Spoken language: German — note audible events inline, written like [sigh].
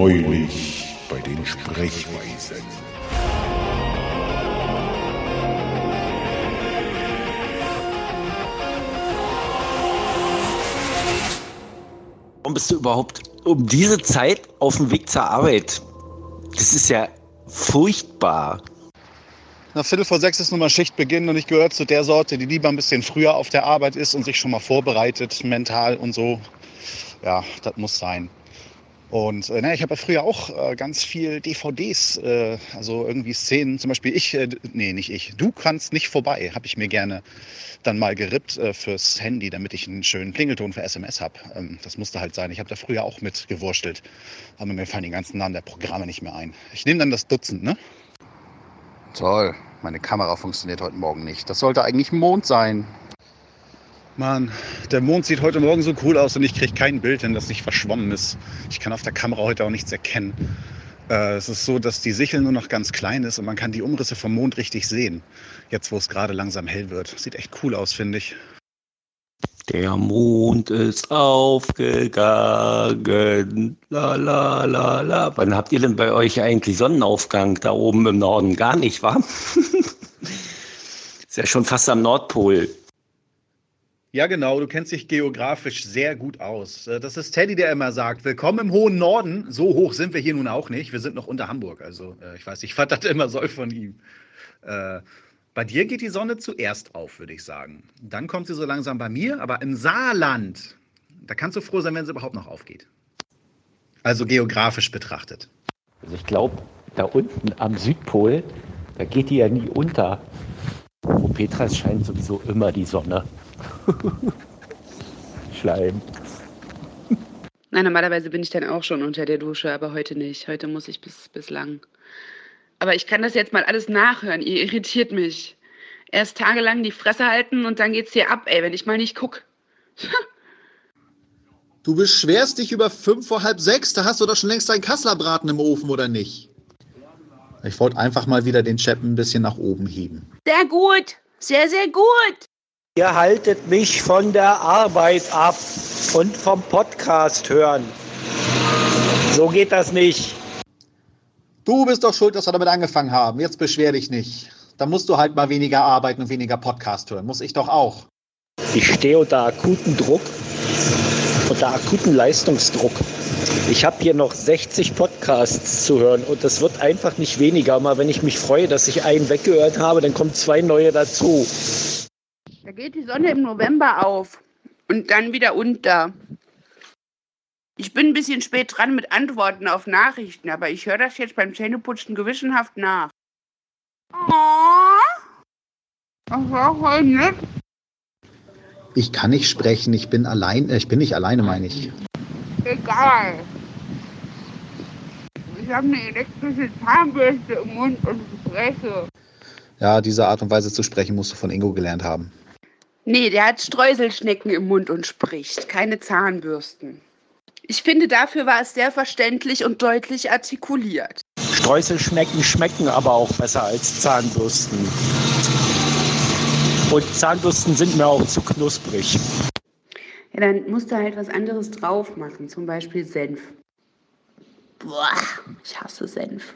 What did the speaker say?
Neulich bei den Sprechweisen. Warum bist du überhaupt um diese Zeit auf dem Weg zur Arbeit? Das ist ja furchtbar. Nach Viertel vor sechs ist nun mal Schichtbeginn und ich gehöre zu der Sorte, die lieber ein bisschen früher auf der Arbeit ist und sich schon mal vorbereitet, mental und so. Ja, das muss sein. Und äh, na, ich habe ja früher auch äh, ganz viel DVDs, äh, also irgendwie Szenen, zum Beispiel ich, äh, nee, nicht ich, du kannst nicht vorbei, habe ich mir gerne dann mal gerippt äh, fürs Handy, damit ich einen schönen Klingelton für SMS habe. Ähm, das musste halt sein. Ich habe da früher auch mit gewurstelt, aber mir fallen die ganzen Namen der Programme nicht mehr ein. Ich nehme dann das Dutzend, ne? Toll, meine Kamera funktioniert heute Morgen nicht. Das sollte eigentlich Mond sein. Mann, der Mond sieht heute Morgen so cool aus und ich kriege kein Bild hin, das nicht verschwommen ist. Ich kann auf der Kamera heute auch nichts erkennen. Äh, es ist so, dass die Sichel nur noch ganz klein ist und man kann die Umrisse vom Mond richtig sehen. Jetzt, wo es gerade langsam hell wird. Sieht echt cool aus, finde ich. Der Mond ist aufgegangen. La la la la. Wann habt ihr denn bei euch eigentlich Sonnenaufgang da oben im Norden? Gar nicht, wa? [laughs] ist ja schon fast am Nordpol. Ja, genau, du kennst dich geografisch sehr gut aus. Äh, Das ist Teddy, der immer sagt, willkommen im hohen Norden. So hoch sind wir hier nun auch nicht. Wir sind noch unter Hamburg. Also äh, ich weiß nicht, [laughs] was das immer soll von ihm. Äh, bei dir geht die Sonne zuerst auf, würde ich sagen. Dann kommt sie so langsam bei mir, aber im Saarland, da kannst du froh sein, wenn sie überhaupt noch aufgeht. Also geografisch betrachtet. Also ich glaube, da unten am Südpol, da geht die ja nie unter. Wo Petras scheint sowieso immer die Sonne. [laughs] Schleim. [laughs] Nein, normalerweise bin ich dann auch schon unter der Dusche, aber heute nicht. Heute muss ich bis bislang. Aber ich kann das jetzt mal alles nachhören. Ihr irritiert mich. Erst tagelang die Fresse halten und dann geht's dir ab, ey, wenn ich mal nicht guck. [laughs] Du beschwerst dich über fünf vor halb sechs, da hast du doch schon längst deinen Kasslerbraten im Ofen, oder nicht? Ich wollte einfach mal wieder den Chap ein bisschen nach oben heben. Sehr gut. Sehr, sehr gut. Ihr haltet mich von der Arbeit ab und vom Podcast hören. So geht das nicht. Du bist doch schuld, dass wir damit angefangen haben. Jetzt beschwer dich nicht. Da musst du halt mal weniger arbeiten und weniger Podcast hören. Muss ich doch auch. Ich stehe unter akuten Druck, unter akuten Leistungsdruck. Ich habe hier noch 60 Podcasts zu hören und das wird einfach nicht weniger. Mal wenn ich mich freue, dass ich einen weggehört habe, dann kommen zwei neue dazu. Da geht die Sonne im November auf und dann wieder unter. Ich bin ein bisschen spät dran mit Antworten auf Nachrichten, aber ich höre das jetzt beim Zähneputzen gewissenhaft nach. Das war voll nett. Ich kann nicht sprechen, ich bin allein, äh, ich bin nicht alleine, meine ich. Egal. Ich habe eine elektrische Zahnbürste im Mund und spreche. Ja, diese Art und Weise zu sprechen musst du von Ingo gelernt haben. Nee, der hat Streuselschnecken im Mund und spricht, keine Zahnbürsten. Ich finde, dafür war es sehr verständlich und deutlich artikuliert. Streuselschnecken schmecken aber auch besser als Zahnbürsten. Und Zahnbürsten sind mir auch zu knusprig. Ja, dann musst du halt was anderes drauf machen, zum Beispiel Senf. Boah, ich hasse Senf.